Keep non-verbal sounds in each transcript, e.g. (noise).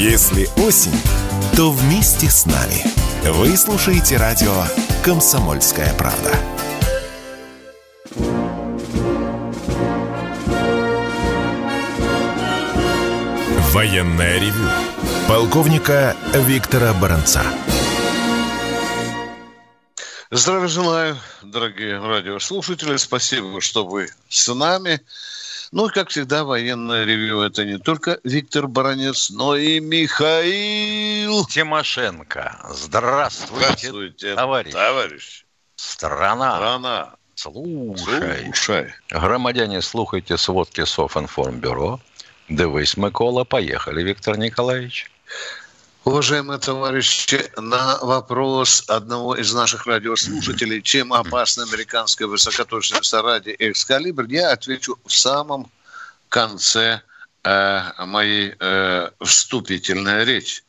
Если осень, то вместе с нами. Вы слушаете радио «Комсомольская правда». Военное ревю полковника Виктора Баранца. Здравия желаю, дорогие радиослушатели. Спасибо, что вы с нами. Ну, как всегда, военное ревю – это не только Виктор Баранец, но и Михаил Тимошенко. Здравствуйте, Здравствуйте товарищ. товарищ. Страна. Страна. Слушай. Слушай. Громадяне, слухайте сводки Софинформбюро. Дивись, Микола. Поехали, Виктор Николаевич. Уважаемые товарищи, на вопрос одного из наших радиослушателей, чем опасна американская высокоточная радио «Экскалибр», я отвечу в самом конце э, моей э, вступительной речи.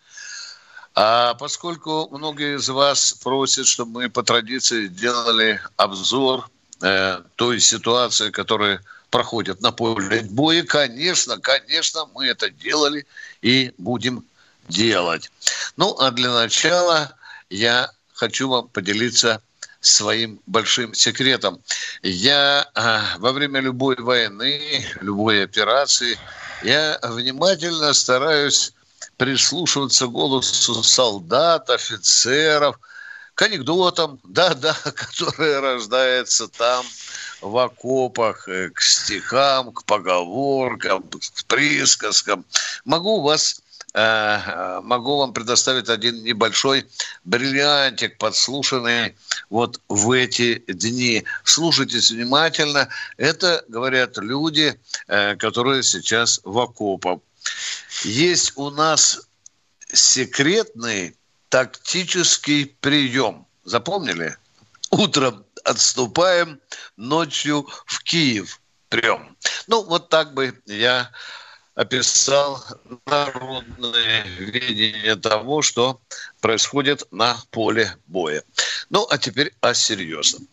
А поскольку многие из вас просят, чтобы мы по традиции делали обзор э, той ситуации, которая проходит на поле боя, конечно, конечно, мы это делали и будем делать. Ну, а для начала я хочу вам поделиться своим большим секретом. Я а, во время любой войны, любой операции, я внимательно стараюсь прислушиваться голосу солдат, офицеров, к анекдотам, (laughs) да-да, которые рождаются там, в окопах, э, к стихам, к поговоркам, к присказкам. Могу вас могу вам предоставить один небольшой бриллиантик, подслушанный вот в эти дни. Слушайтесь внимательно. Это, говорят люди, э, которые сейчас в окопах. Есть у нас секретный тактический прием. Запомнили? Утром отступаем, ночью в Киев прям. Ну, вот так бы я описал народное видение того, что происходит на поле боя. Ну, а теперь о серьезном.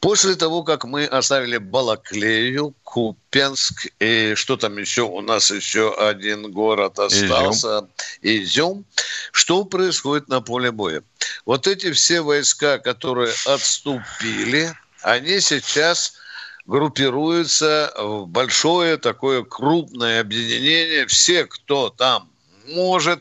После того, как мы оставили Балаклею, Купенск и что там еще, у нас еще один город остался, Изюм. Изюм, что происходит на поле боя? Вот эти все войска, которые отступили, они сейчас группируются в большое такое крупное объединение. Все, кто там может,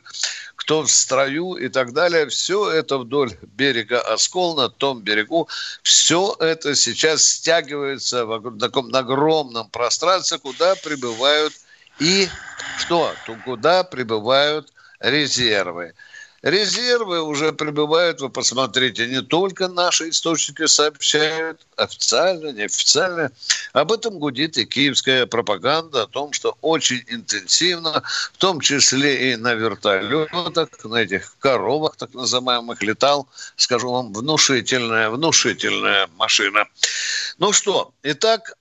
кто в строю и так далее, все это вдоль берега Оскол, на том берегу, все это сейчас стягивается в таком огромном пространстве, куда прибывают и что? Куда прибывают резервы. Резервы уже прибывают, вы посмотрите, не только наши источники сообщают, официально, неофициально. Об этом гудит и киевская пропаганда, о том, что очень интенсивно, в том числе и на вертолетах, на этих коровах так называемых, летал, скажу вам, внушительная, внушительная машина. Ну что, итак,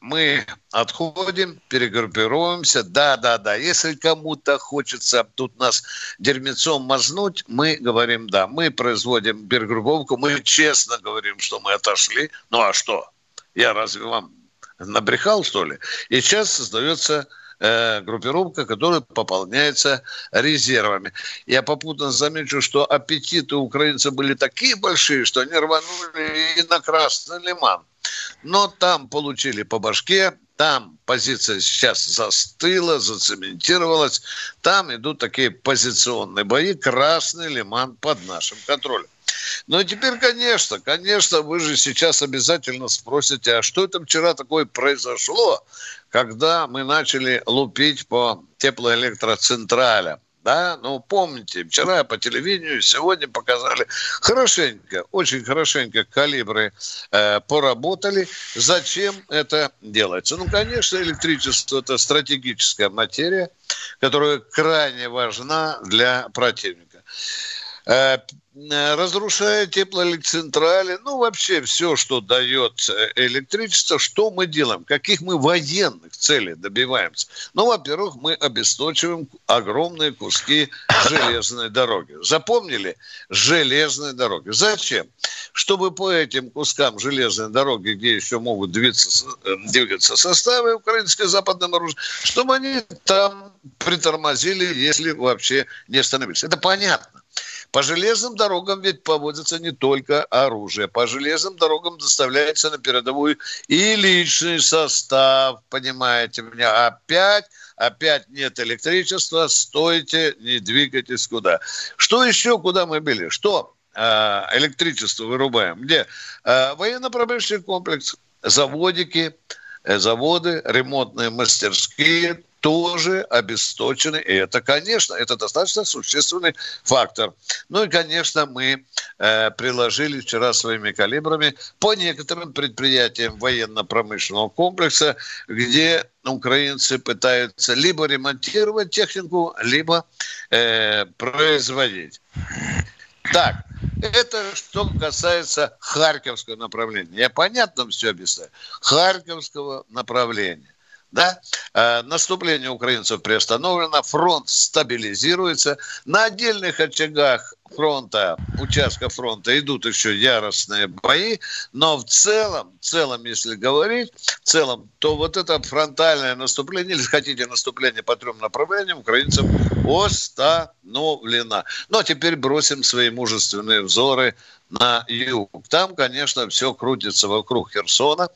мы отходим, перегруппируемся. Да, да, да. Если кому-то хочется тут нас дерьмецом мазнуть, мы говорим да. Мы производим перегруппировку, мы честно говорим, что мы отошли. Ну а что? Я разве вам набрехал, что ли? И сейчас создается э, группировка, которая пополняется резервами. Я попутно замечу, что аппетиты украинцев были такие большие, что они рванули и на Красный Лиман – но там получили по башке, там позиция сейчас застыла, зацементировалась. Там идут такие позиционные бои. Красный лиман под нашим контролем. Ну и теперь, конечно, конечно, вы же сейчас обязательно спросите, а что это вчера такое произошло, когда мы начали лупить по теплоэлектроцентралям? да, ну, помните, вчера по телевидению, сегодня показали хорошенько, очень хорошенько калибры э, поработали. Зачем это делается? Ну, конечно, электричество – это стратегическая материя, которая крайне важна для противника. Э, э, разрушая теплоэлектроцентрали, ну, вообще все, что дает э, электричество, что мы делаем, каких мы военных целей добиваемся. Ну, во-первых, мы обесточиваем огромные куски железной дороги. Запомнили? Железной дороги. Зачем? Чтобы по этим кускам железной дороги, где еще могут двигаться, двигаться составы украинской западном оружия, чтобы они там притормозили, если вообще не остановились. Это понятно. По железным дорогам ведь поводится не только оружие. По железным дорогам доставляется на передовую и личный состав, понимаете меня. Опять опять нет электричества, стойте, не двигайтесь куда. Что еще, куда мы били? Что э, электричество вырубаем? Где? Э, военно-промышленный комплекс, заводики, э, заводы, ремонтные мастерские, тоже обесточены. И это, конечно, это достаточно существенный фактор. Ну и, конечно, мы э, приложили вчера своими калибрами по некоторым предприятиям военно-промышленного комплекса, где украинцы пытаются либо ремонтировать технику, либо э, производить. Так, это что касается Харьковского направления. Я понятно все объясняю. Харьковского направления да, э, наступление украинцев приостановлено, фронт стабилизируется. На отдельных очагах фронта, участка фронта идут еще яростные бои, но в целом, в целом, если говорить, в целом, то вот это фронтальное наступление, или хотите наступление по трем направлениям, украинцам остановлено. А теперь бросим свои мужественные взоры на юг. Там, конечно, все крутится вокруг Херсона.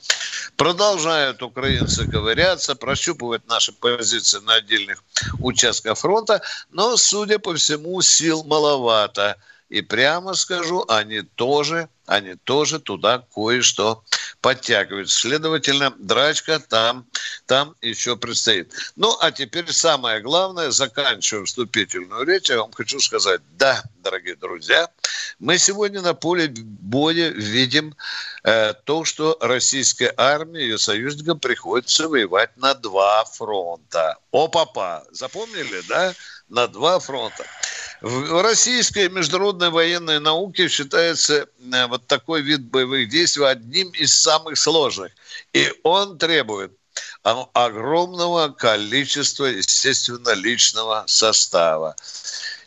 Продолжают украинцы ковыряться, прощупывать наши позиции на отдельных участках фронта, но, судя по всему, сил маловато. И прямо скажу, они тоже, они тоже туда кое-что подтягивают. Следовательно, драчка там, там еще предстоит. Ну, а теперь самое главное, заканчивая вступительную речь, я вам хочу сказать, да, дорогие друзья, мы сегодня на поле боя видим э, то, что российская армия ее союзникам приходится воевать на два фронта. О-папа, запомнили, да? На два фронта. В российской международной военной науке считается э, вот такой вид боевых действий одним из самых сложных. И он требует огромного количества, естественно, личного состава.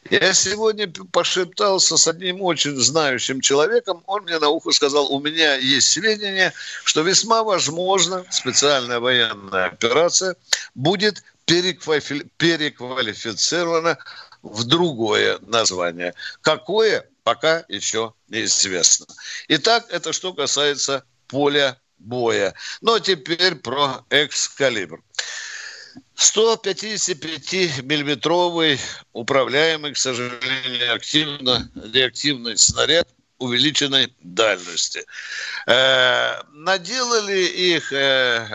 Я сегодня пошептался с одним очень знающим человеком. Он мне на ухо сказал, у меня есть сведения, что весьма возможно специальная военная операция будет переквалифицирована в другое название. Какое, пока еще неизвестно. Итак, это что касается поля боя. А теперь про экскалибр. 155-миллиметровый управляемый, к сожалению, активно, реактивный снаряд увеличенной дальности. Э, наделали их э,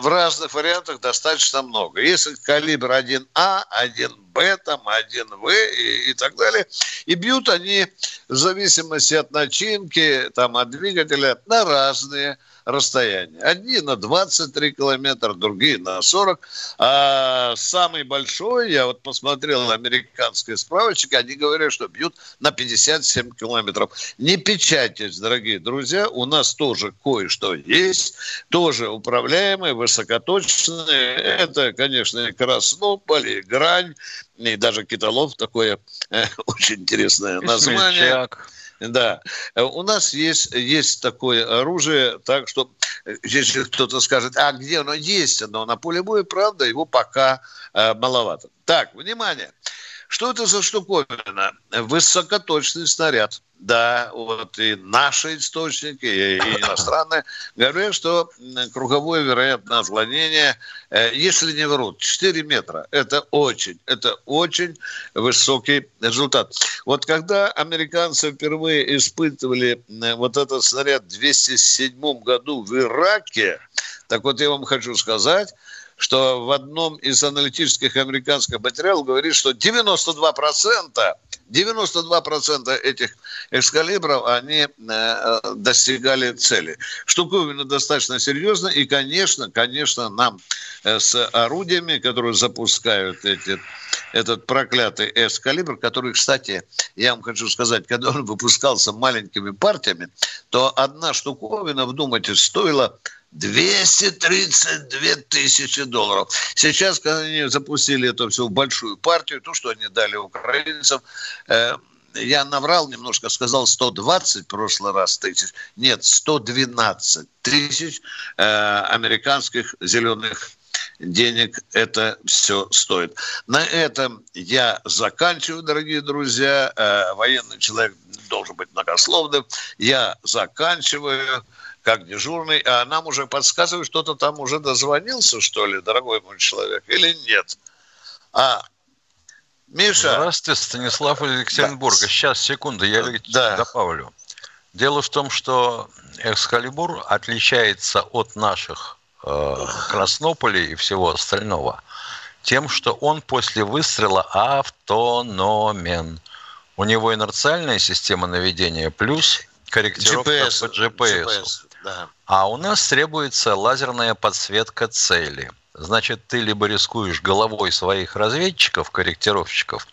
в разных вариантах достаточно много. Есть калибр 1А, 1Б, там 1В и, и так далее. И бьют они в зависимости от начинки, там, от двигателя на разные расстояние. Одни на 23 километра, другие на 40. А самый большой, я вот посмотрел американский справочник, они говорят, что бьют на 57 километров. Не печатайтесь, дорогие друзья, у нас тоже кое-что есть, тоже управляемые, высокоточные. Это, конечно, и Краснополь, и Грань, и даже Киталов, такое э, (laughs) очень интересное название. Смельчак. Да. У нас есть, есть такое оружие, так что э, если кто-то скажет, а где оно есть, оно на поле боя, правда, его пока э, маловато. Так, внимание. Что это за штуковина? Высокоточный снаряд. Да, вот и наши источники, и (laughs) иностранные говорят, что круговое вероятное отклонение, э, если не врут, 4 метра. Это очень, это очень высокий результат. Вот когда американцы впервые испытывали вот этот снаряд в 207 году в Ираке, так вот я вам хочу сказать, что в одном из аналитических американских материалов говорит, что 92%, 92% этих экскалибров, они э, достигали цели. Штуковина достаточно серьезная, и, конечно, конечно, нам э, с орудиями, которые запускают эти, этот проклятый эскалибр, который, кстати, я вам хочу сказать, (laughs) когда он выпускался маленькими партиями, то одна штуковина, вдумайтесь, стоила 232 тысячи долларов. Сейчас, когда они запустили это все в большую партию, то, что они дали украинцам, э, я наврал немножко, сказал 120 в прошлый раз тысяч. Нет, 112 тысяч э, американских зеленых денег это все стоит. На этом я заканчиваю, дорогие друзья. Э, военный человек должен быть многословным. Я заканчиваю как дежурный, а нам уже подсказывают, что-то там уже дозвонился, что ли, дорогой мой человек, или нет? А, Миша. Здравствуйте, Станислав из Екатеринбурга. Да. Сейчас, секунду, я да. добавлю. Дело в том, что Экскалибур отличается от наших э, Краснополей и всего остального тем, что он после выстрела автономен. У него инерциальная система наведения плюс корректировка GPS, по GPS. GPS да. А у нас требуется лазерная подсветка цели. Значит, ты либо рискуешь головой своих разведчиков, корректировщиков,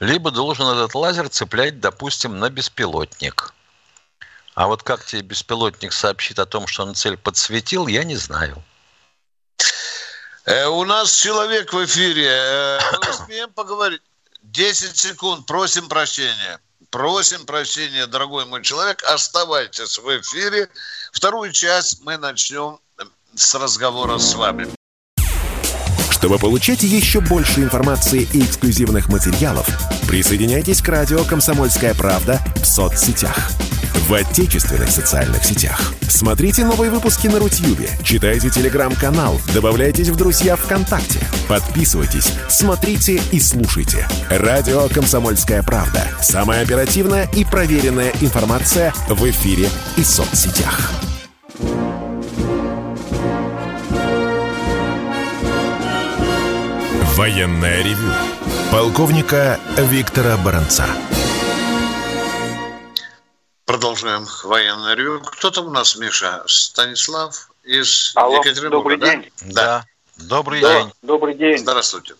либо должен этот лазер цеплять, допустим, на беспилотник. А вот как тебе беспилотник сообщит о том, что он цель подсветил, я не знаю. Э, у нас человек в эфире. Э, мы (coughs) успеем поговорить. 10 секунд. Просим прощения. Просим прощения, дорогой мой человек. Оставайтесь в эфире. Вторую часть мы начнем с разговора с вами. Чтобы получать еще больше информации и эксклюзивных материалов, присоединяйтесь к радио «Комсомольская правда» в соцсетях в отечественных социальных сетях. Смотрите новые выпуски на Рутьюбе, читайте телеграм-канал, добавляйтесь в друзья ВКонтакте, подписывайтесь, смотрите и слушайте. Радио «Комсомольская правда». Самая оперативная и проверенная информация в эфире и соцсетях. Военная ревю. Полковника Виктора Баранца. Продолжаем военное ревю. Кто там у нас, Миша? Станислав из Алло, Екатеринбурга, добрый да? день. Да. Добрый да, день. Добрый день. Здравствуйте.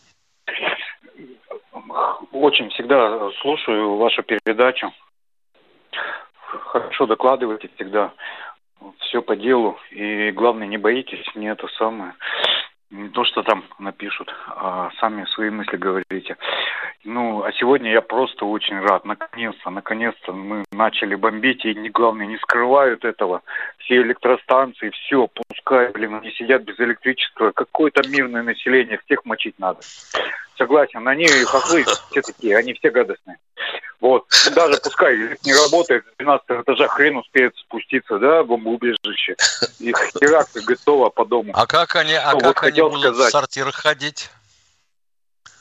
Очень всегда слушаю вашу передачу. Хорошо докладываете всегда. Все по делу. И главное, не боитесь, не это самое не то, что там напишут, а сами свои мысли говорите. Ну, а сегодня я просто очень рад. Наконец-то, наконец-то мы начали бомбить, и главное, не скрывают этого. Все электростанции, все, пускай, блин, они сидят без электричества. Какое-то мирное население, всех мочить надо. Согласен, они хохлы все такие, они все гадостные. Вот. Даже пускай не работает, с 12 этажа хрен успеет спуститься, да, бомбоубежище. И теракты готово по дому. А как они, а ну, как вот они будут сказать. в сортир ходить?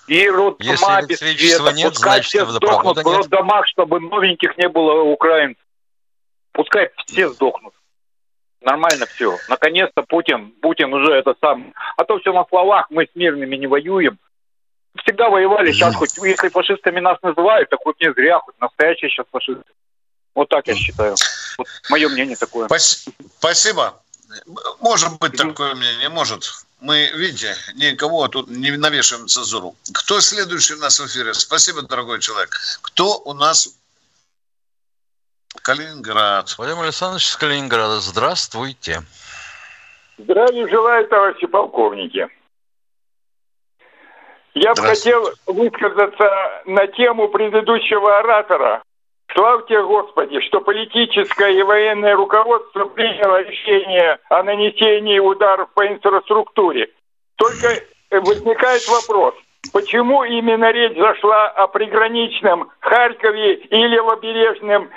И роддома без света. Нет, Пускай значит, все сдохнут в роддомах, чтобы новеньких не было украинцев. Пускай все сдохнут. Нормально все. Наконец-то Путин, Путин уже это сам. А то все на словах, мы с мирными не воюем. Всегда воевали, сейчас хоть, если фашистами нас называют, так хоть не зря, хоть настоящие сейчас фашисты. Вот так я считаю. Вот мое мнение такое. Спасибо. Может быть такое мнение, может. Мы, видите, никого тут не навешиваем цензуру. Кто следующий у нас в эфире? Спасибо, дорогой человек. Кто у нас Калининград. Владимир Александрович из Калининграда. Здравствуйте. Здравия желаю, товарищи полковники. Я бы хотел высказаться на тему предыдущего оратора. Славьте Господи, что политическое и военное руководство приняло решение о нанесении ударов по инфраструктуре. Только возникает вопрос, почему именно речь зашла о приграничном Харькове и левобережном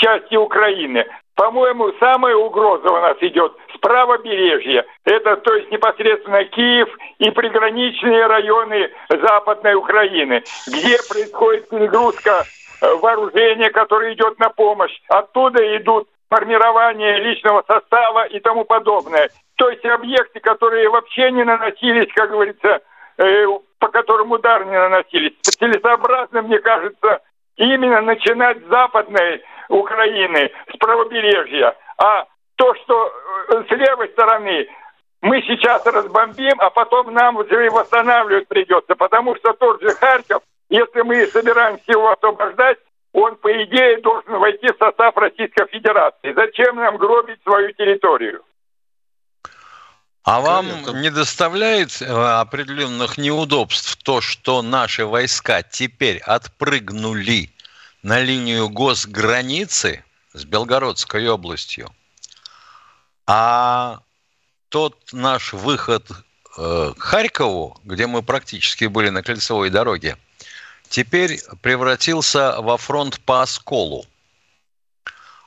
части Украины? По-моему, самая угроза у нас идет с правобережья. Это, то есть, непосредственно Киев и приграничные районы Западной Украины, где происходит перегрузка э, вооружения, которое идет на помощь. Оттуда идут формирование личного состава и тому подобное. то есть объекты, которые вообще не наносились, как говорится, э, по которым удар не наносились. Целесообразно, мне кажется, именно начинать с западной Украины, с правобережья. А то, что э, с левой стороны мы сейчас разбомбим, а потом нам уже и восстанавливать придется, потому что тот же Харьков, если мы собираемся его освобождать, он, по идее, должен войти в состав Российской Федерации. Зачем нам гробить свою территорию? А вам не доставляет э, определенных неудобств то, что наши войска теперь отпрыгнули на линию госграницы с Белгородской областью, а тот наш выход э, к Харькову, где мы практически были на кольцевой дороге, теперь превратился во фронт по осколу.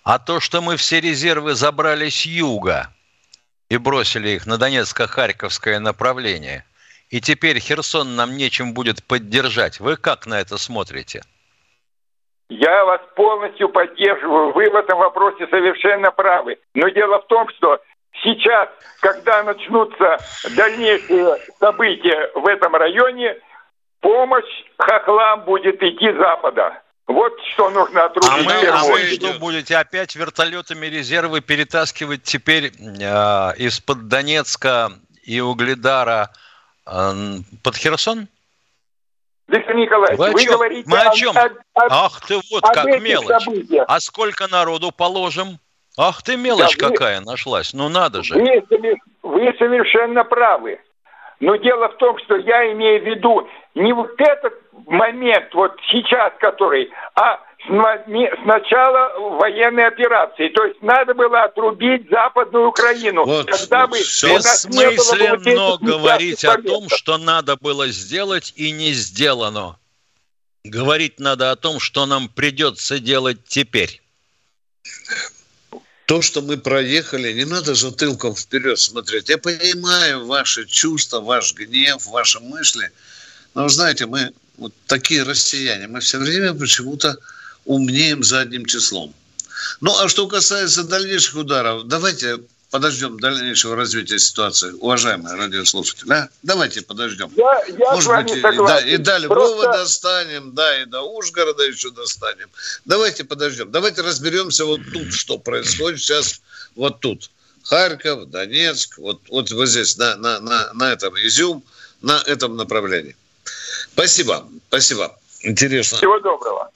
А то, что мы все резервы забрали с юга и бросили их на Донецко-Харьковское направление, и теперь Херсон нам нечем будет поддержать, вы как на это смотрите? Я вас полностью поддерживаю. Вы в этом вопросе совершенно правы. Но дело в том, что сейчас, когда начнутся дальнейшие события в этом районе, помощь хохлам будет идти запада. Вот что нужно отрубить. А мы, а вы что будете опять вертолетами резервы перетаскивать теперь э, из-под Донецка и Угледара э, под Херсон? Виктор Николаевич, вы, вы говорите Мы о, чем? О, о, Ах ты вот как мелочь. Событиях. А сколько народу положим? Ах ты мелочь да, какая вы, нашлась, ну надо же. Вы, вы совершенно правы. Но дело в том, что я имею в виду не вот этот момент, вот сейчас который, а сначала военной операции. То есть надо было отрубить Западную Украину. Вот, когда бы Бессмысленно говорить о том, что надо было сделать и не сделано. Говорить надо о том, что нам придется делать теперь. То, что мы проехали, не надо затылком вперед смотреть. Я понимаю ваши чувства, ваш гнев, ваши мысли. Но, знаете, мы вот такие россияне, мы все время почему-то умнеем задним числом. Ну, а что касается дальнейших ударов, давайте подождем дальнейшего развития ситуации, уважаемые радиослушатели. А? Давайте подождем. Я, я Может быть, и, да, и до Львова Просто... достанем, да, и до Ужгорода еще достанем. Давайте подождем. Давайте разберемся вот тут, что происходит сейчас вот тут. Харьков, Донецк, вот, вот, вот здесь, на, на, на, на этом Изюм, на этом направлении. Спасибо, спасибо. Интересно. Всего доброго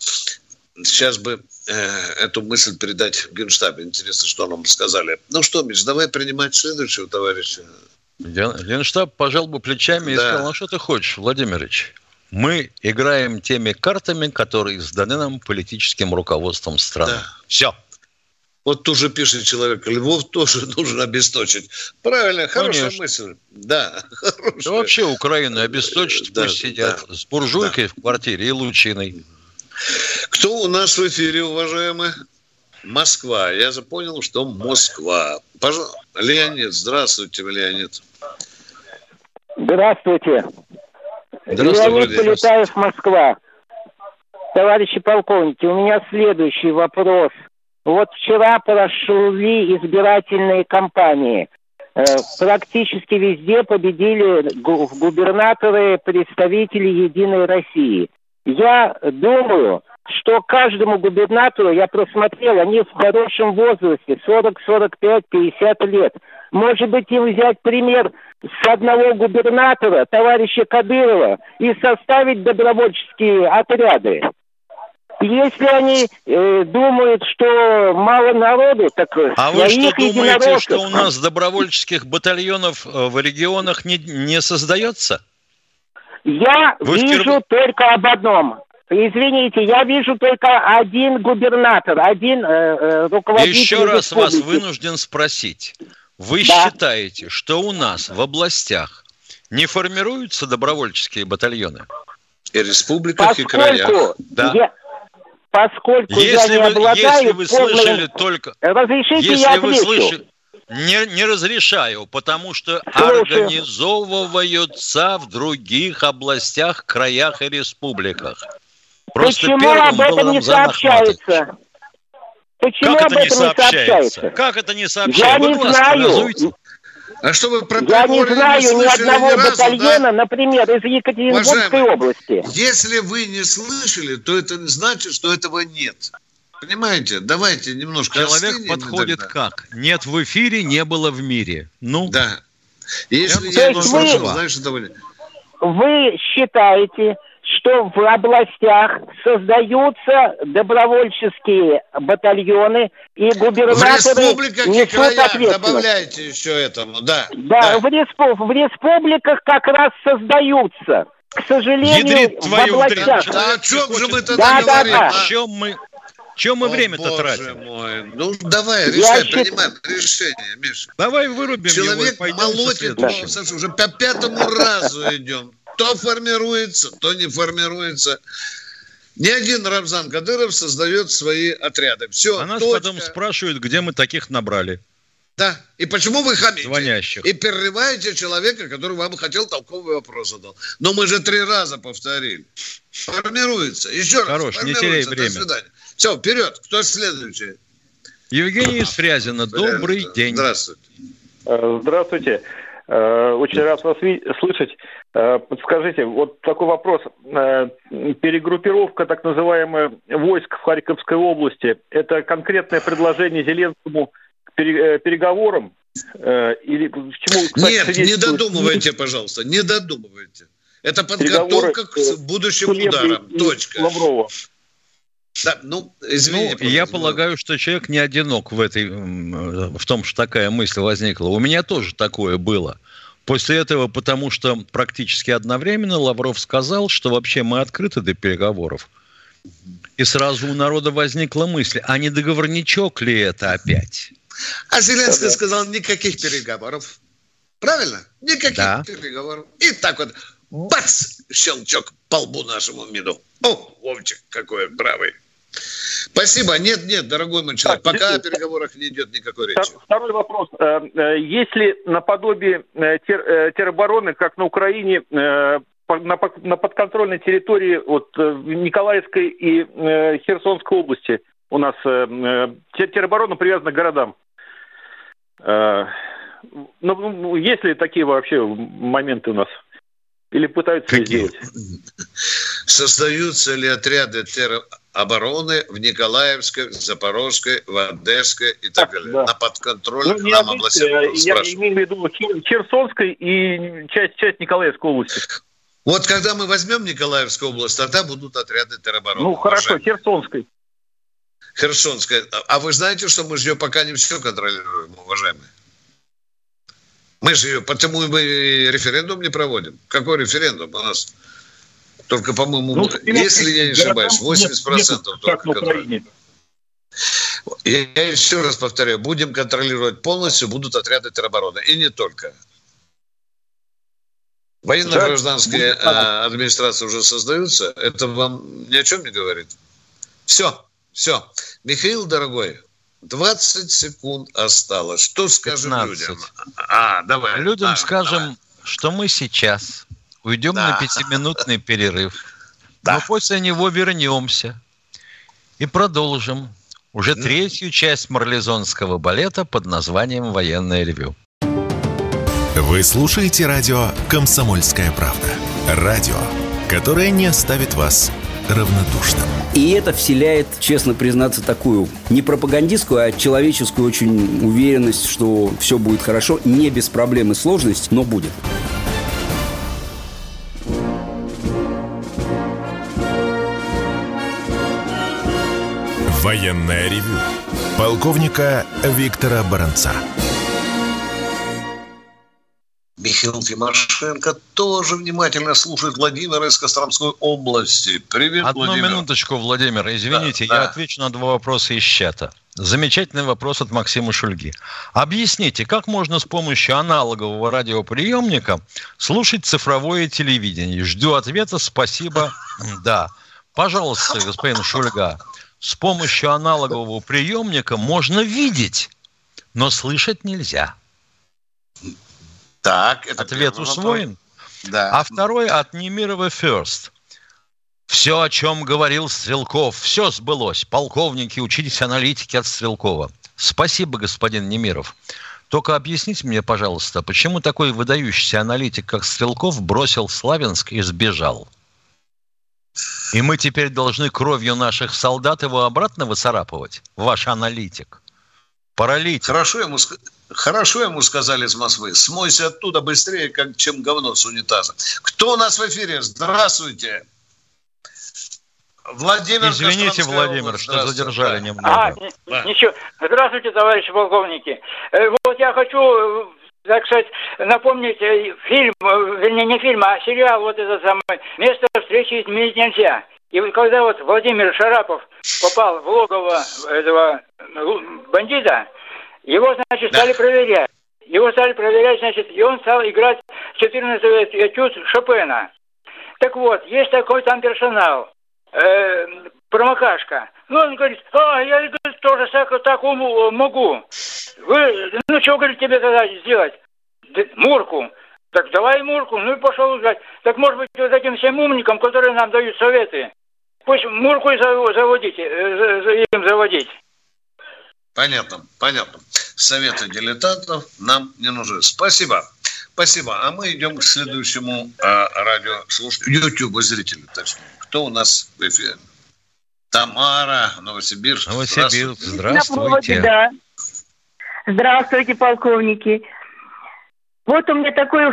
сейчас бы э, эту мысль передать в Генштабе. Интересно, что нам сказали. Ну что, Миш, давай принимать следующего товарища. Генштаб пожал бы плечами и да. сказал, ну что ты хочешь, Владимирович? Мы играем теми картами, которые сданы нам политическим руководством страны. Да. Все. Вот тут же пишет человек, Львов тоже (laughs) нужно обесточить. Правильно, хорошая Конечно. мысль. Да, (laughs) хорошая. Да вообще Украину обесточить, да, пусть сидят да, с буржуйкой да. в квартире и лучиной. Кто у нас в эфире, уважаемые? Москва. Я же понял, что Москва. Пожалуйста, Леонид, здравствуйте, Леонид. Здравствуйте. Здравствуйте, Леонид Полетаев, Москва. Товарищи полковники, у меня следующий вопрос. Вот вчера прошли избирательные кампании. Э, практически везде победили губернаторы, представители Единой России. Я думаю, что каждому губернатору, я просмотрел, они в хорошем возрасте, 40, 45, 50 лет. Может быть, им взять пример с одного губернатора, товарища Кадырова, и составить добровольческие отряды. Если они э, думают, что мало народу, так А вы что думаете, что у нас добровольческих батальонов э, в регионах не, не создается? Я Вы вижу впервые... только об одном. Извините, я вижу только один губернатор, один э, э руководитель. Еще раз вас вынужден спросить. Вы да. считаете, что у нас в областях не формируются добровольческие батальоны? И республиках, поскольку и краях. Да. Я, поскольку если я не вы, если вы полной... слышали только... Разрешите, если я вы слышали... Не, не разрешаю, потому что организовываются в других областях, краях и республиках. Просто Почему об этом не сообщается? Почему как это не сообщается? не сообщается? Как это не сообщается? Я не знаю. А что вы про Я не знаю не ни одного ни разу, батальона, да? например, из Екатеринбургской Уважаемый, области. Если вы не слышали, то это значит, что этого нет. Понимаете? Давайте немножко Человек подходит тогда. как? Нет в эфире, не было в мире. Ну, да. Если я, я не слышал, значит, довольно. Вы считаете, что в областях создаются добровольческие батальоны и губернаторы в несут краях добавляйте еще этому, да. Да, да. В, респуб... в республиках как раз создаются. К сожалению, Ядрит в областях. Да, о чем же мы тогда да, говорим? Да, да. О чем мы чем мы время-то тратим? Мой. Ну, давай, решай, Я принимаем счит... решение, Миша. Давай вырубим Человек его молотит, да. Саша, уже по пятому разу идем. То формируется, то не формируется. Ни один Рамзан Кадыров создает свои отряды. Все, А нас точка. потом спрашивают, где мы таких набрали. Да. И почему вы хамите? Звонящих. И перерываете человека, который вам хотел толковый вопрос задал. Но мы же три раза повторили. Формируется. Еще раз. Хорош, не теряй время. До свидания. Все, вперед. Кто следующий? Евгений из Фрязина. Добрый Фрязина. день. Здравствуйте. Э, здравствуйте. Э, очень рад вас слышать. Э, подскажите, вот такой вопрос. Перегруппировка так называемая войск в Харьковской области, это конкретное предложение Зеленскому к переговорам? Или к чему, кстати, Нет, не додумывайте, пожалуйста, не додумывайте. Это подготовка к будущим ударам. Точка. Лаврова. Да, ну, извини, ну, я полагаю, что человек не одинок в, этой, в том, что такая мысль возникла. У меня тоже такое было. После этого, потому что практически одновременно Лавров сказал, что вообще мы открыты до переговоров. И сразу у народа возникла мысль, а не договорничок ли это опять? А Зеленский сказал, никаких переговоров. Правильно? Никаких да. переговоров. И так вот, бац, щелчок по лбу нашему МИДу. О, Вовчик, какой правый. Спасибо. Нет, нет, дорогой мой человек, так, пока о переговорах не идет никакой речи. Второй вопрос. Э, э, если наподобие э, теробороны, как на Украине, на подконтрольной территории вот, Николаевской и Херсонской области у нас тероборона привязана к городам. Ну, есть ли такие вообще моменты у нас? Или пытаются Какие? сделать? Создаются ли отряды теробороны в Николаевской, Запорожской, в Одесской и так, так далее? Да. На подконтрольных ну, нам областях? Я имею в виду Херсонской и часть, часть Николаевской области. Вот когда мы возьмем Николаевскую область, тогда будут отряды теробороны. Ну, хорошо, уважаемые. Херсонской. Херсонская. А вы знаете, что мы же ее пока не все контролируем, уважаемые? Мы же ее, потому мы референдум не проводим. Какой референдум у нас? Только, по-моему, ну, если я не ошибаюсь, 80% нет, нет, только контроль. Я, я еще раз повторяю, будем контролировать полностью, будут отряды теробороны. И не только. Военно-гражданские а, администрации уже создаются. Это вам ни о чем не говорит. Все, все. Михаил, дорогой, 20 секунд осталось. Что скажем 15. людям? А, давай. Людям а, скажем, давай. что мы сейчас уйдем да. на пятиминутный перерыв, да. но после него вернемся и продолжим уже третью часть марлезонского балета под названием «Военное ревю». Вы слушаете радио «Комсомольская правда». Радио, которое не оставит вас равнодушным. И это вселяет, честно признаться, такую не пропагандистскую, а человеческую очень уверенность, что все будет хорошо, не без проблем и сложностей, но будет. Военная ревю. Полковника Виктора Баранца. Михаил Тимошенко тоже внимательно слушает Владимира из Костромской области. Привет, Одну Владимир. минуточку, Владимир. Извините, да, я да. отвечу на два вопроса из чата. Замечательный вопрос от Максима Шульги. Объясните, как можно с помощью аналогового радиоприемника слушать цифровое телевидение? Жду ответа. Спасибо. Да. Пожалуйста, господин Шульга. С помощью аналогового приемника можно видеть, но слышать нельзя. Так, это Ответ усвоен? Да. А второй от Немирова First. Все, о чем говорил Стрелков, все сбылось. Полковники, учитесь аналитики от Стрелкова. Спасибо, господин Немиров. Только объясните мне, пожалуйста, почему такой выдающийся аналитик, как Стрелков, бросил Славянск и сбежал? И мы теперь должны кровью наших солдат его обратно выцарапывать? Ваш аналитик. Паралитик. Хорошо ему, хорошо ему сказали из Москвы. Смойся оттуда быстрее, как, чем говно с унитаза. Кто у нас в эфире? Здравствуйте. Владимир Извините, Владимир, что задержали немного. А, да. ничего. Здравствуйте, товарищи полковники. Э, вот я хочу, э, так сказать, напомнить э, фильм, вернее, не фильм, а сериал вот этот самый «Место встречи изменить нельзя». И вот когда вот Владимир Шарапов попал в логово этого бандита, его, значит, стали проверять. Его стали проверять, значит, и он стал играть 14-й этюд Шопена. Так вот, есть такой там персонал э, промокашка. Ну, он говорит, а, я говорит, тоже так, так могу. Вы, ну, что, говорит, тебе тогда сделать? Мурку. Так давай Мурку. Ну и пошел играть. Так, может быть, вот этим всем умникам, которые нам дают советы, пусть Мурку и заводите, э, им заводить. Понятно, понятно. Советы дилетантов нам не нужны. Спасибо. Спасибо. А мы идем к следующему а, радиослушателю, YouTube зрителю, точнее. Кто у нас в эфире? Тамара, Новосибирск. Новосибирск, здравствуйте. Да. Здравствуйте, полковники. Вот у меня такой,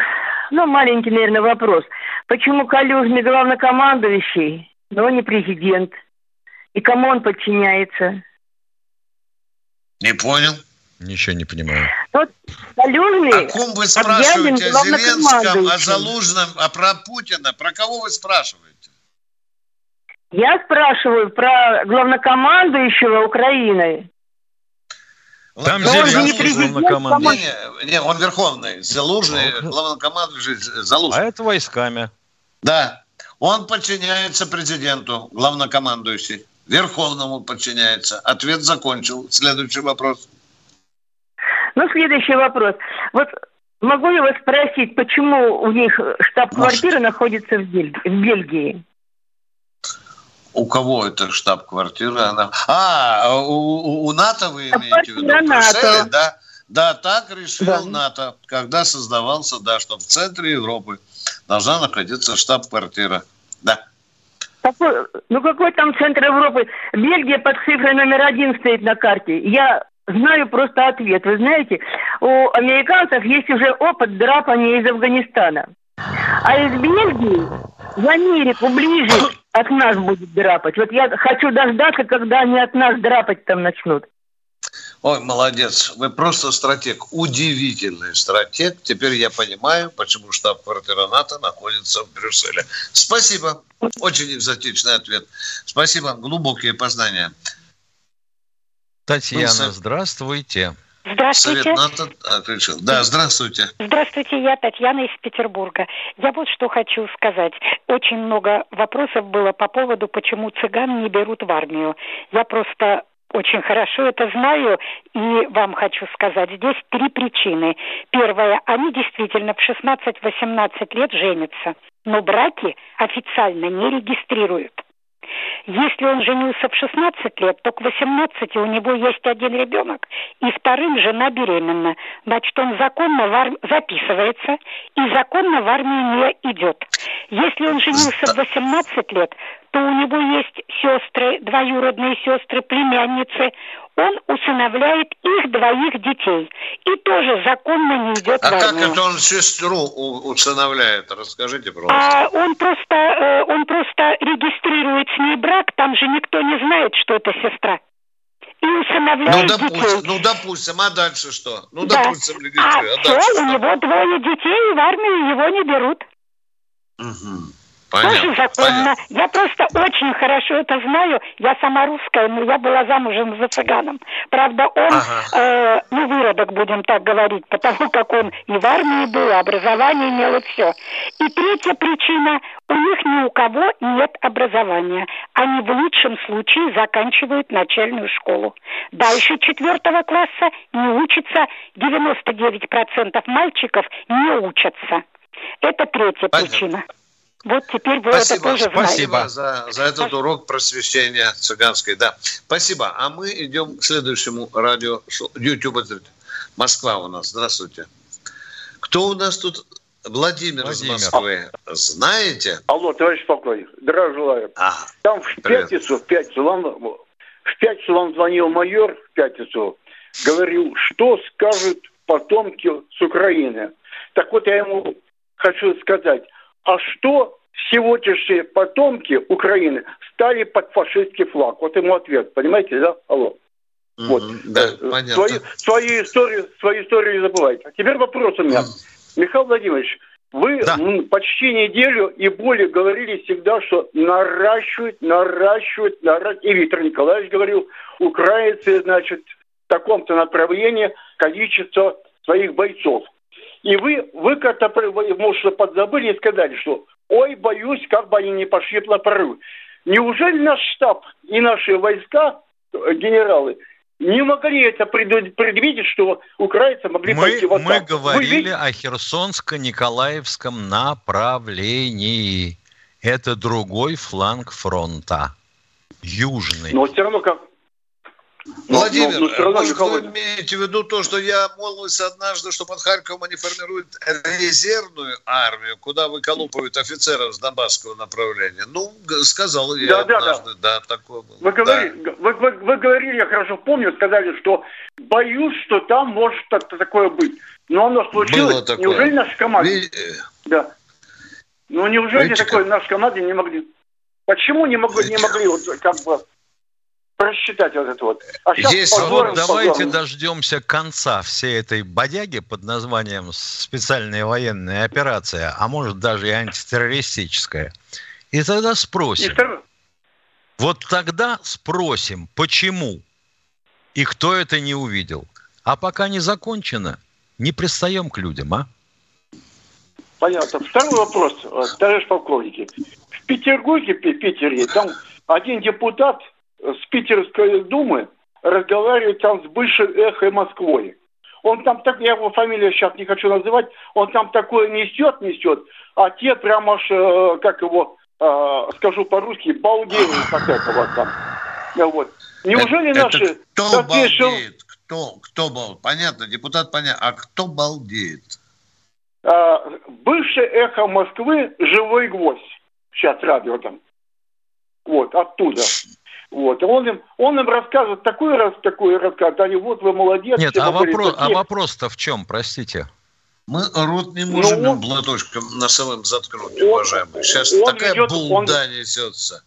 ну, маленький, наверное, вопрос. Почему Калюжный главнокомандующий, но не президент? И кому он подчиняется? Не понял. Ничего не понимаю. Вот Калюжный О ком вы спрашиваете? О Зеленском, о Залужном, а про Путина? Про кого вы спрашиваете? Я спрашиваю про главнокомандующего Украины. Там Но Зеленский главнокомандующий. Не, не, он верховный. Залужный, главнокомандующий Залужный. А это войсками. Да. Он подчиняется президенту, главнокомандующий. Верховному подчиняется. Ответ закончил. Следующий вопрос. Ну, следующий вопрос. Вот могу я вас спросить, почему у них штаб-квартира находится в Бельгии? У кого это штаб-квартира? Она... А, у, у НАТО вы имеете в виду? НАТО. да? Да, так решил да. НАТО, когда создавался, да, что в центре Европы должна находиться штаб-квартира. Да. Какой, ну какой там центр Европы? Бельгия под цифрой номер один стоит на карте. Я знаю просто ответ. Вы знаете, у американцев есть уже опыт драпания из Афганистана. А из Бельгии в Америку ближе от нас будет драпать. Вот я хочу дождаться, когда они от нас драпать там начнут. Ой, молодец. Вы просто стратег. Удивительный стратег. Теперь я понимаю, почему штаб-квартира НАТО находится в Брюсселе. Спасибо. Очень экзотичный ответ. Спасибо. Глубокие познания. Татьяна, здравствуйте. Здравствуйте. Совет НАТО отключил. Да, здравствуйте. Здравствуйте, я Татьяна из Петербурга. Я вот что хочу сказать. Очень много вопросов было по поводу, почему цыган не берут в армию. Я просто очень хорошо это знаю и вам хочу сказать. Здесь три причины. Первая, они действительно в 16-18 лет женятся, но браки официально не регистрируют. Если он женился в 16 лет, то к 18 у него есть один ребенок, и вторым жена беременна. Значит, он законно в арм... записывается и законно в армию не идет. Если он женился в 18 лет, то у него есть сестры, двоюродные сестры, племянницы. Он усыновляет их двоих детей. И тоже законно не идет а как это он сестру усыновляет? Расскажите, пожалуйста. А он просто, э, он просто регистрирует с ней брак, там же никто не знает, что это сестра. И усыновляет ну, допустим, детей. Ну, допустим, а дальше что? Ну, да. допустим, регистрирует. А, а все, у него двое детей, и в армию его не берут. Угу. Понятно, Тоже законно. Понятно. Я просто очень хорошо это знаю. Я сама русская, но я была замужем за цыганом. Правда, он, ага. э, ну, выродок, будем так говорить, потому как он и в армии был, и образование имел, и все. И третья причина, у них ни у кого нет образования. Они в лучшем случае заканчивают начальную школу. Дальше четвертого класса не учатся, 99% мальчиков не учатся. Это третья Понятно. причина. Вот теперь вы Спасибо. это тоже Спасибо за, за этот Спасибо. урок просвещения цыганской. Да. Спасибо. А мы идем к следующему радио YouTube. Москва у нас. Здравствуйте. Кто у нас тут? Владимир, Владимир. из Москвы. Знаете? Алло, товарищ полковник, здравия желаю. А, Там в привет. пятницу, в пятницу, вам, в пятницу вам звонил майор, в пятницу, говорил, что скажут потомки с Украины. Так вот, я ему хочу сказать, а что сегодняшние потомки Украины стали под фашистский флаг? Вот ему ответ, понимаете, да? Алло. Mm-hmm. Вот. Да, понятно. Свою, свою, историю, свою историю не забывайте. А теперь вопрос у меня. Mm-hmm. Михаил Владимирович, вы да. почти неделю и более говорили всегда, что наращивают, наращивают, наращивают. И Виктор Николаевич говорил, украинцы, значит, в таком-то направлении количество своих бойцов. И вы, вы как-то, может, подзабыли и сказали, что ой, боюсь, как бы они не пошли на прорыв. Неужели наш штаб и наши войска, э, генералы, не могли это предвидеть, что украинцы могли мы, пойти в атаку. Мы говорили Вы... о Херсонско-Николаевском направлении. Это другой фланг фронта, южный. Но все равно как, Владимир, но, но, может, вы имеете в виду то, что я молвился однажды, что под Харьковом они формируют резервную армию, куда выколупывают офицеров с Донбасского направления? Ну, сказал я да, однажды, да, да, такое было. Вы, говорили, да. вы, вы, вы говорили, я хорошо помню, сказали, что боюсь, что там может такое быть. Но оно случилось. Было такое. Неужели наши команды... Ви... Да. Ну, неужели Видите, такое как... наши команды не могли... Почему не могли, не могли вот, как бы просчитать вот это вот. А Здесь позором, вот давайте позором. дождемся конца всей этой бодяги под названием специальная военная операция, а может даже и антитеррористическая. И тогда спросим. И второй... Вот тогда спросим, почему и кто это не увидел. А пока не закончено, не пристаем к людям, а? Понятно. Второй вопрос, э, товарищ полковники. В Петербурге, в Питере, там один депутат – с Питерской думы разговаривает там с бывшей эхой Москвой. Он там так, я его фамилию сейчас не хочу называть, он там такое несет, несет, а те прямо аж, э, как его, э, скажу по-русски, балдеют от этого там. Вот. Неужели это, наши... Это кто балдеет? Кто, кто балдеет? Понятно, депутат понятно. А кто балдеет? А, бывшее эхо Москвы «Живой гвоздь». Сейчас радио там. Вот, оттуда. Вот. Он им, он им рассказывает такой раз, такой рассказ, они вот вы молодец. Нет, а, вопрос, а вопрос-то в чем, простите? Мы рот не можем ну, он, блаточком носовым заткнуть, он, уважаемые. Сейчас он такая ведет, булда он, несется.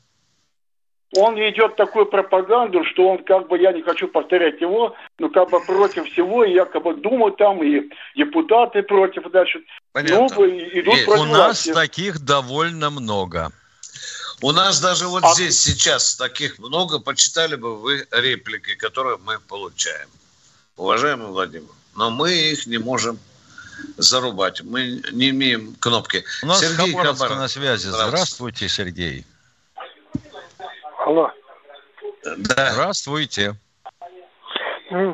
Он ведет такую пропаганду, что он как бы, я не хочу повторять его, но как бы против всего, и якобы Дума там, и депутаты против, значит, Понятно. ну, идут Есть. против У нас власти. таких довольно много. У нас даже вот а... здесь сейчас таких много. Почитали бы вы реплики, которые мы получаем. Уважаемый Владимир, но мы их не можем зарубать. Мы не имеем кнопки. У нас Сергей Хабаровск на связи. Здравствуйте, Сергей. Алло. Да. Здравствуйте. Э,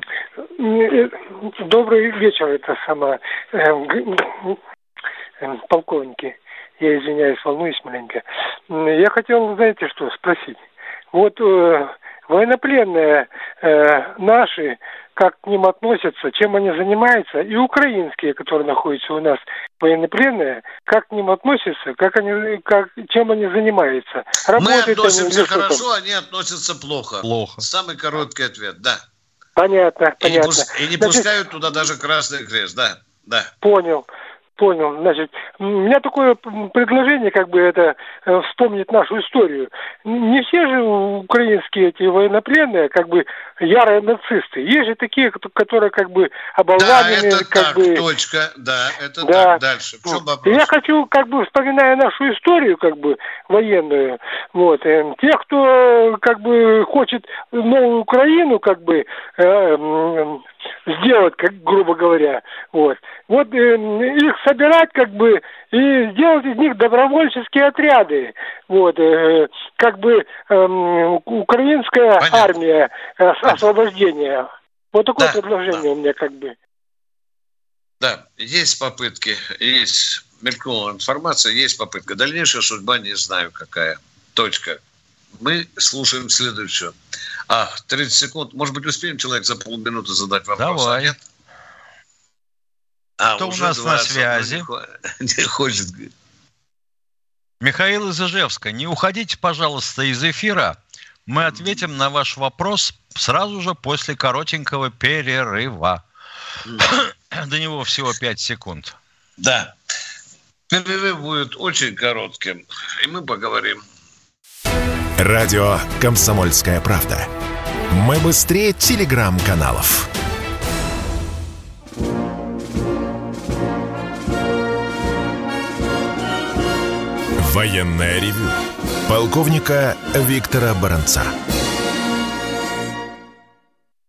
добрый вечер, это самое, эм, эм, полковники я извиняюсь, волнуюсь маленько. Я хотел, знаете что, спросить. Вот э, военнопленные э, наши, как к ним относятся, чем они занимаются, и украинские, которые находятся у нас, военнопленные, как к ним относятся, как они, как, чем они занимаются. Работают Мы относимся они, хорошо, они относятся плохо. Плохо. Самый короткий ответ, да. Понятно, и понятно. Не пус... И не Значит, пускают туда даже Красный Крест, да, да. Понял. Понял. Значит, у меня такое предложение, как бы это э, вспомнить нашу историю. Не все же украинские эти военнопленные, как бы ярые нацисты. Есть же такие, которые как бы оболванены. Да, это как так, бы... точка. Да, это да. так. Дальше. В чем вопрос? Я хочу, как бы, вспоминая нашу историю, как бы, военную, вот, э, тех, кто, как бы, хочет новую Украину, как бы, э, сделать, как грубо говоря, вот. Вот э, их собирать как бы и сделать из них добровольческие отряды, вот, э, как бы э, украинская Понятно. армия э, освобождения. Вот такое да, предложение да. у меня как бы. Да, есть попытки, есть мелькнула информация, есть попытка. Дальнейшая судьба не знаю какая. Точка. Мы слушаем следующую. Ах, 30 секунд. Может быть, успеем человек за полминуты задать вопрос? Давай. А нет? А, Кто у нас 20, на связи? Не, (laughs) не хочет. Михаил из Ижевска, не уходите, пожалуйста, из эфира. Мы ответим на ваш вопрос сразу же после коротенького перерыва. (coughs) До него всего 5 секунд. Да. Перерыв будет очень коротким, и мы поговорим. Радио «Комсомольская правда». Мы быстрее телеграм-каналов. Военное ревю полковника Виктора Баранца.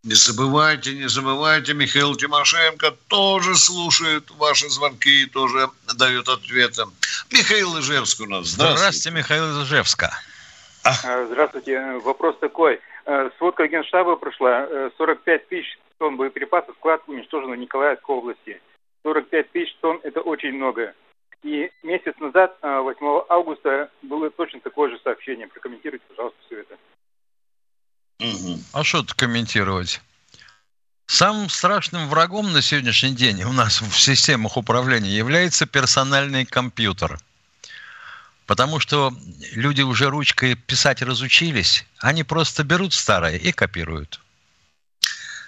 Не забывайте, не забывайте, Михаил Тимошенко тоже слушает ваши звонки и тоже дает ответы. Михаил Ижевск у нас. Здравствуйте. Здравствуйте, Михаил Ижевска. А, здравствуйте. Вопрос такой. Э, сводка Генштаба прошла. 45 э, тысяч тонн боеприпасов склад уничтожен в Николаевской области. 45 тысяч тонн – это очень много. И месяц назад, 8 а, августа, было точно такое же сообщение. Прокомментируйте, пожалуйста, все это. Угу. А что тут комментировать? Самым страшным врагом на сегодняшний день у нас в системах управления является персональный компьютер. Потому что люди уже ручкой писать разучились, они просто берут старое и копируют.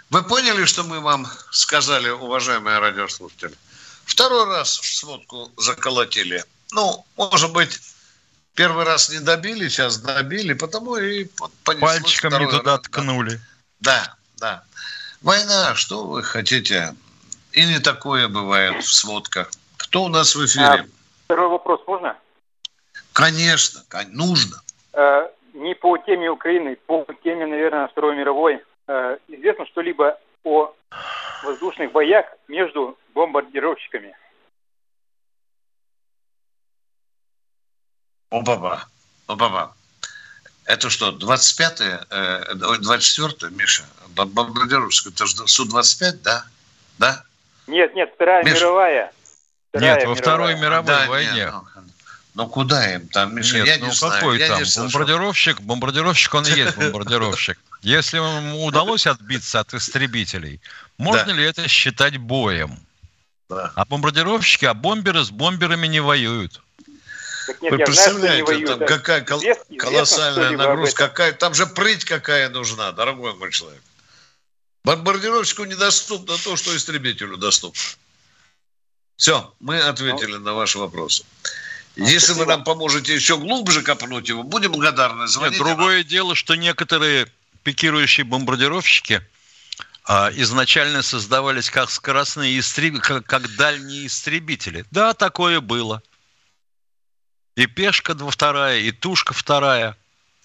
Вы поняли, что мы вам сказали, уважаемые радиослушатели? Второй раз сводку заколотили. Ну, может быть, первый раз не добили, сейчас добили, потому и Пальчиком не туда раз. ткнули. Да, да. Война, что вы хотите? И не такое бывает в сводках. Кто у нас в эфире? А, второй вопрос можно? Конечно, нужно. А, не по теме Украины, по теме, наверное, Второй мировой. А, известно что-либо о воздушных боях между бомбардировщиками. Опа-ба, опа-ба. Это что, 25-е, 24-е, Миша, бомбардировщик, это же Су-25, да? Да? Нет, нет, Вторая Миша. мировая. Вторая нет, во мировая. Второй мировой да, войне. Нет, ну, куда им там, Миша, Нет, я ну не какой знаю. там? Не бомбардировщик, бомбардировщик, он и есть бомбардировщик. Если ему удалось отбиться от истребителей, можно ли это считать боем? Да. А бомбардировщики, а бомберы с бомберами не воюют. Так нет, Вы представляете, знаю, там какая кол- известно, колоссальная известно, нагрузка, какая, там же прыть какая нужна, дорогой мой человек. Бомбардировщику недоступно то, что истребителю доступно. Все, мы ответили ну, на ваши вопросы. А Если вы нам поможете еще глубже копнуть его, будем благодарны. Звоните Нет, другое нам. дело, что некоторые пикирующие бомбардировщики а, изначально создавались как скоростные истребители, как, как дальние истребители. Да, такое было. И пешка вторая, и тушка вторая.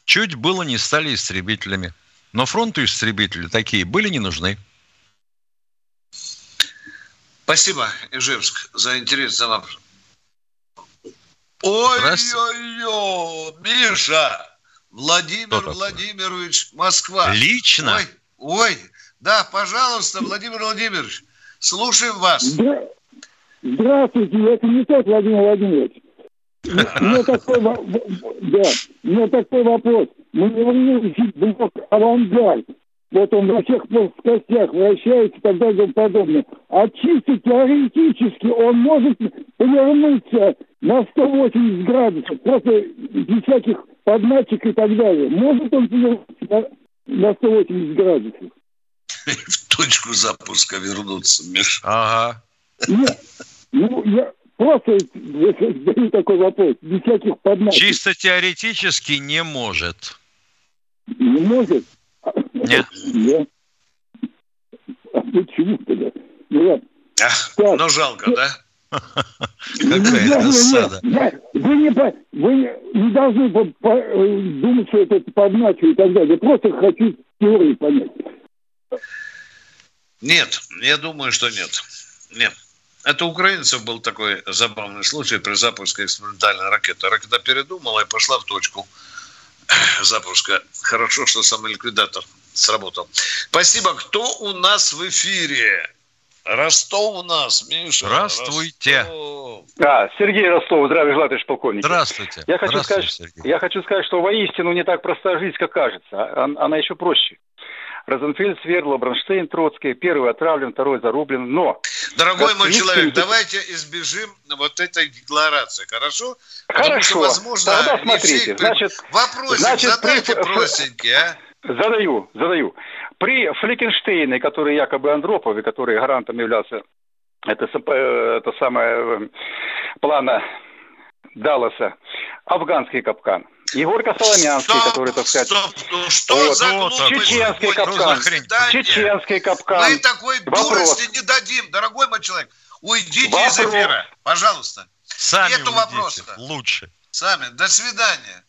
Чуть было не стали истребителями. Но фронту истребители такие были не нужны. Спасибо, Ижевск, за интерес, за вопрос. Ой-ой-ой, Миша, Владимир Владимирович, Москва. Лично? Ой, ой, да, пожалуйста, Владимир Владимирович, слушаем вас. Здравствуйте, это не тот Владимир Владимирович. (laughs) У меня такой, да, меня такой вопрос. Мы не блок «Авангард». Вот он во всех плоскостях вращается и так далее и подобное. А чисто теоретически он может повернуться на 180 градусов, просто без всяких подначек и так далее. Может он повернуться на, на 180 градусов? (laughs) В точку запуска вернуться, Миша. Ага. Нет, ну, я просто задаю такой вопрос, без всяких подначек. Чисто теоретически не может. Не может? Нет. Нет. А почему тогда? Ну, ладно. Ах, ну жалко, да? (laughs) Какая досада. Вы не, вы не должны думать, что это подначу и так далее. Я просто хочу теорию понять. Нет, я думаю, что нет. Нет. Это у украинцев был такой забавный случай при запуске экспериментальной ракеты. Ракета передумала и пошла в точку запуска. Хорошо, что самоликвидатор сработал. Спасибо. Кто у нас в эфире? Ростов у нас, Миша. Здравствуйте. Ростов. Да, Сергей Ростов, здравия желаю, товарищ полковник. Здравствуйте. Я хочу, Здравствуйте, сказать, Сергей. я хочу сказать, что воистину не так проста жизнь, как кажется. Она еще проще. Розенфельд, Свердлов, Бронштейн, Троцкий. Первый отравлен, второй зарублен. Но... Дорогой мой человек, давайте избежим вот этой декларации, хорошо? Хорошо. Потому что, возможно, Тогда смотрите. Значит, Вопросик значит, задайте при... простенький, а? Задаю, задаю. При Фликенштейне, который якобы Андропове, который гарантом являлся это, э, это самое э, плана Далласа, афганский капкан. Егорка Соломянский, стоп, который, так сказать... Стоп, ну что вот, за глупость? Чеченский капкан. Чеченский капкан. Мы такой Вопрос. дурости не дадим, дорогой мой человек. Уйдите Вопрос. из эфира, пожалуйста. Сами Нету вопроса. Лучше. Сами. До свидания.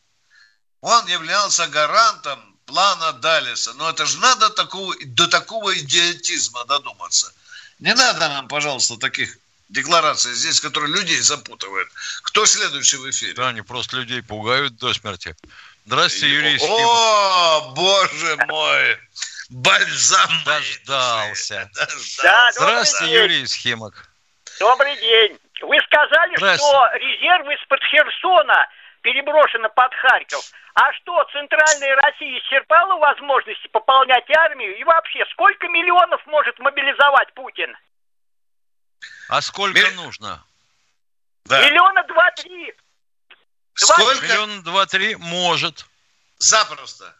Он являлся гарантом плана Далиса. Но это же надо такого, до такого идиотизма додуматься. Не надо нам, пожалуйста, таких деклараций здесь, которые людей запутывают. Кто следующий в эфире? Да, они просто людей пугают до смерти. Здравствуйте, Юрий Ефимов. О, боже мой! Бальзам (laughs) Дождался. Да, Здравствуйте, Юрий Схемок. Добрый день. Вы сказали, что резервы из-под Херсона переброшены под Харьков. А что, Центральная Россия исчерпала возможности пополнять армию? И вообще, сколько миллионов может мобилизовать Путин? А сколько Миль... нужно? Да. Миллиона два-три. Сколько? Миллиона два-три может. Запросто.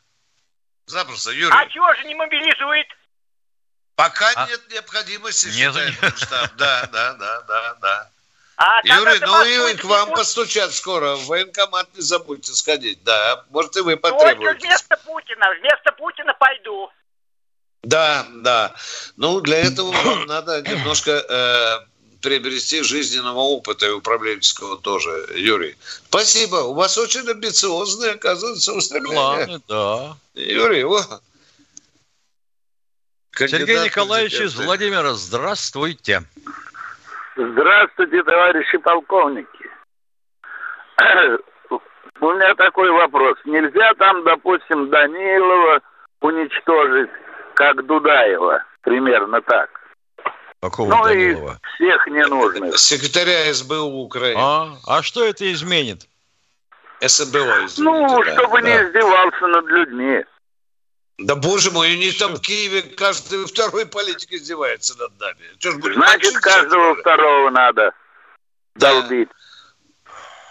Запросто, Юрий. А чего же не мобилизует? Пока а... нет необходимости, нет, считает штаб. Да, да, да, да, да. А Юрий, ну и к вам будет... постучат скоро. В военкомат не забудьте сходить. Да, может и вы потребуете. Только вместо Путина. Вместо Путина пойду. Да, да. Ну, для этого вам (coughs) надо немножко э, приобрести жизненного опыта и управленческого тоже, Юрий. Спасибо. У вас очень амбициозные, оказывается, устремления. Ладно, да. Юрий, вот. Сергей Николаевич из Владимира, здравствуйте. Здравствуйте, товарищи полковники. У меня такой вопрос. Нельзя там, допустим, Данилова уничтожить, как Дудаева, примерно так. Какого ну Данилова? и всех ненужных. Секретаря СБУ Украины. А, а что это изменит? СБУ, извините, Ну, да, чтобы да. не издевался над людьми. Да боже мой, у них там в Киеве каждый второй политик издевается над нами. Что ж, Значит, каждого второго надо да. долбить.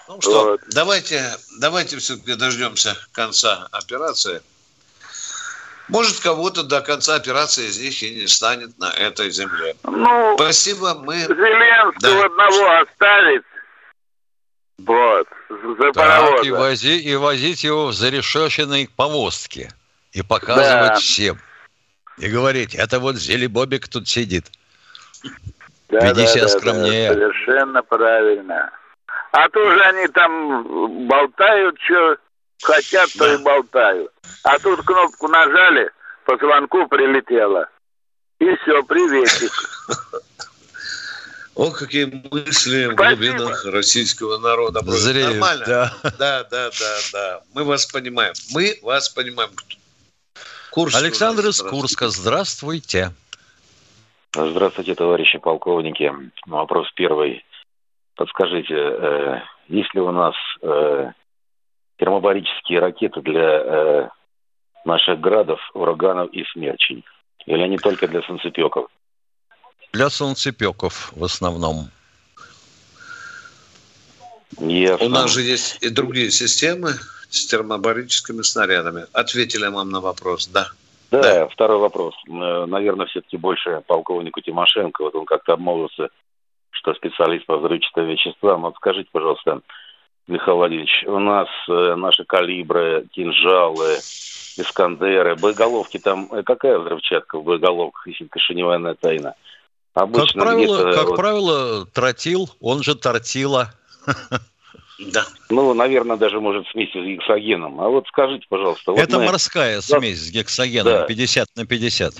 Ну что, вот. давайте, давайте все-таки дождемся конца операции. Может, кого-то до конца операции из них и не станет на этой земле. Ну, Спасибо, мы... Зеленского да. одного оставить. Вот, за так, и, вози, и возить его в зарешеченной повозке и показывать да. всем. И говорить, это вот Зелебобик тут сидит. Да, Веди да, себя да, скромнее. Да, совершенно правильно. А то же они там болтают, что хотят, то да. и болтают. А тут кнопку нажали, по звонку прилетело. И все, приветик. О, какие мысли в глубинах российского народа. Зреют, Нормально? Да. да, да, да, да. Мы вас понимаем. Мы вас понимаем. Курск Александр из Курска, здравствуйте. Здравствуйте, товарищи полковники. Вопрос первый. Подскажите, э, есть ли у нас э, термобарические ракеты для э, наших градов, ураганов и смерчей? Или они только для солнцепеков? Для солнцепеков в основном. Ясно. У нас же есть и другие системы с термобарическими снарядами. Ответили вам на вопрос, да. Да, да. второй вопрос. Э, наверное, все-таки больше полковнику Тимошенко. Вот он как-то обмолвился, что специалист по взрывчатым веществам. Вот скажите, пожалуйста, Михаил Владимирович, у нас э, наши калибры, кинжалы, Искандеры, боеголовки, там э, какая взрывчатка в боеголовках, если это не военная тайна? Обычно как правило, как вот... правило, тротил, он же тортила. (laughs) Да. Ну, наверное, даже может смесь с гексогеном. А вот скажите, пожалуйста. Вот Это мы... морская смесь с гексогеном, да. 50 на 50.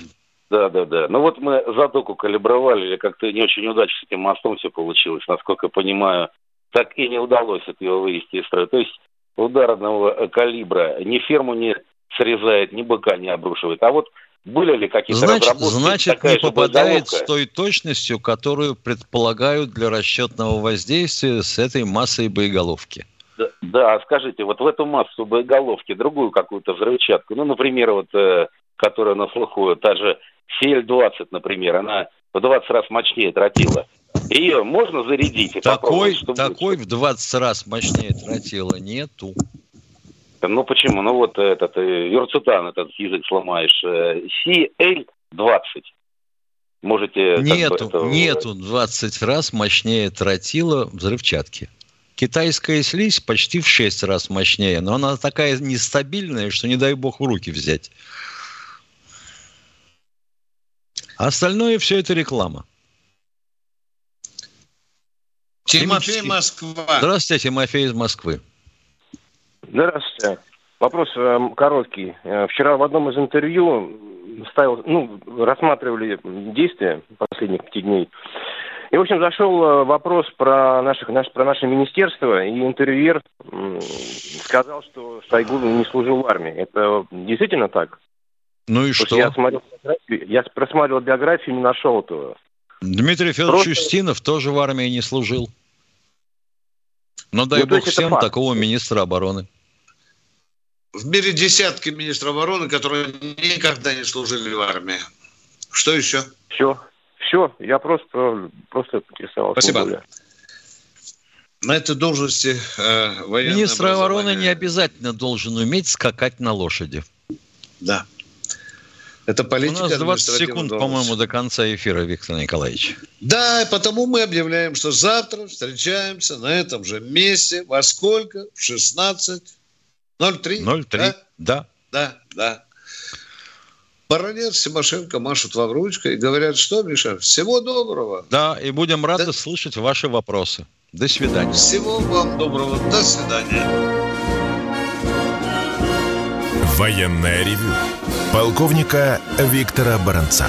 Да, да, да. Ну вот мы затоку калибровали, или как-то не очень удачно с этим мостом все получилось. Насколько я понимаю, так и не удалось от его вывести из строя. То есть удар одного калибра ни ферму не срезает, ни быка не обрушивает. А вот были ли какие-то значит, разработки? Значит, не попадает с той точностью, которую предполагают для расчетного воздействия с этой массой боеголовки. Да, да, скажите, вот в эту массу боеголовки другую какую-то взрывчатку, ну, например, вот э, которая на слуху, та же CL-20, например, она в 20 раз мощнее тротила. Ее можно зарядить? И такой, такой в 20 раз мощнее тротила нету. Ну почему? Ну вот этот э, Юрцутан, этот язык сломаешь. Э, CL-20. Можете... Нету, это... нету 20 раз мощнее тротила взрывчатки. Китайская слизь почти в 6 раз мощнее, но она такая нестабильная, что не дай бог в руки взять. Остальное все это реклама. Тимофей, Москва. Здравствуйте, Тимофей из Москвы. Здравствуйте. Вопрос э, короткий. Э, вчера в одном из интервью ставил, ну, рассматривали действия последних пяти дней. И, в общем, зашел э, вопрос про, наших, наш, про наше министерство, и интервьюер сказал, что Шойгу не служил в армии. Это действительно так? Ну и что? Я, смотрел, я просматривал биографию, не нашел этого. Дмитрий Федорович Просто... Устинов тоже в армии не служил. Но дай ну, бог всем такого министра обороны. В мире десятки министров обороны, которые никогда не служили в армии. Что еще? Все. Все. Я просто, просто интересовался. Спасибо. На этой должности э, Министр обороны не обязательно должен уметь скакать на лошади. Да. Это политика. У нас 20 секунд, по-моему, до конца эфира, Виктор Николаевич. Да, и потому мы объявляем, что завтра встречаемся на этом же месте. Во сколько? В 16.03? 03, да? Да. Да, да. Баронец, Симошенко машут вам ручкой и говорят, что, Миша, всего доброго. Да, и будем рады да. слышать ваши вопросы. До свидания. Всего вам доброго. До свидания. Военная ревю полковника Виктора Баранца.